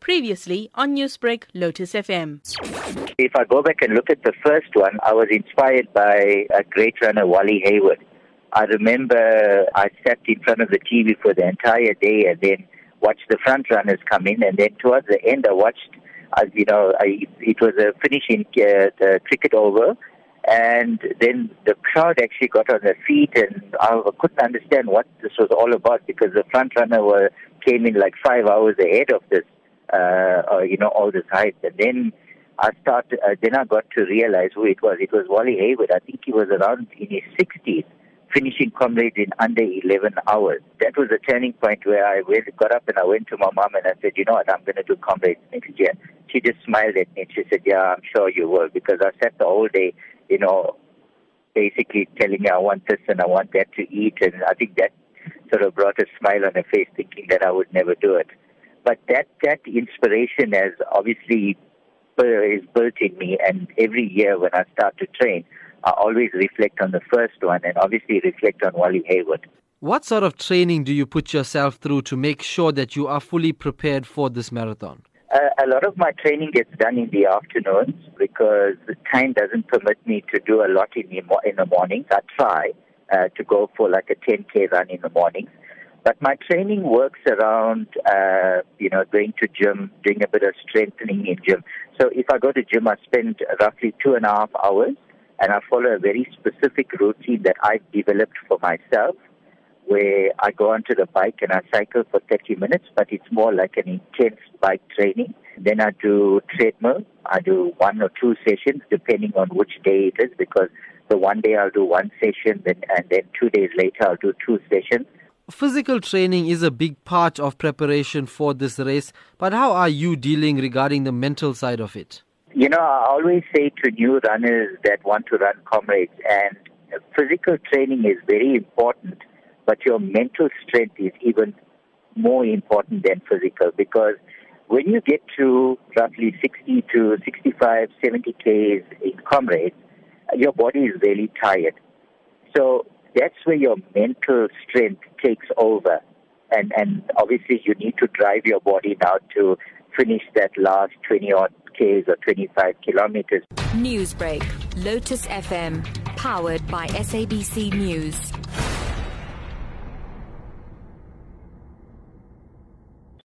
Previously on Newsbreak, Lotus FM. If I go back and look at the first one, I was inspired by a great runner, Wally Hayward. I remember I sat in front of the TV for the entire day and then watched the front runners come in, and then towards the end, I watched, as you know, I, it was a finishing uh, the cricket over, and then the crowd actually got on their feet, and I couldn't understand what this was all about because the front runner were came in like five hours ahead of this, uh, or, you know, all this hype, and then. I started, uh, then I got to realize who it was. It was Wally Hayward. I think he was around in his 60s finishing Comrades in under 11 hours. That was a turning point where I got up and I went to my mom and I said, you know what, I'm going to do Comrades next year. She just smiled at me and she said, yeah, I'm sure you will because I sat the whole day, you know, basically telling her I want this and I want that to eat. And I think that sort of brought a smile on her face thinking that I would never do it. But that, that inspiration has obviously is built in me and every year when I start to train, I always reflect on the first one and obviously reflect on Wally Hayward. What sort of training do you put yourself through to make sure that you are fully prepared for this marathon? Uh, a lot of my training gets done in the afternoons because the time doesn't permit me to do a lot in the, in the mornings. I try uh, to go for like a 10k run in the mornings. But my training works around, uh, you know, going to gym, doing a bit of strengthening in gym. So if I go to gym, I spend roughly two and a half hours and I follow a very specific routine that I've developed for myself where I go onto the bike and I cycle for 30 minutes, but it's more like an intense bike training. Then I do treadmill. I do one or two sessions depending on which day it is because the one day I'll do one session then, and then two days later I'll do two sessions. Physical training is a big part of preparation for this race, but how are you dealing regarding the mental side of it? You know, I always say to new runners that want to run comrades, and physical training is very important, but your mental strength is even more important than physical because when you get to roughly 60 to 65, 70 Ks in comrades, your body is really tired. So that's where your mental strength takes over. And, and obviously you need to drive your body now to finish that last 20 odd Ks or 25 kilometers. Newsbreak, Lotus FM, powered by SABC News.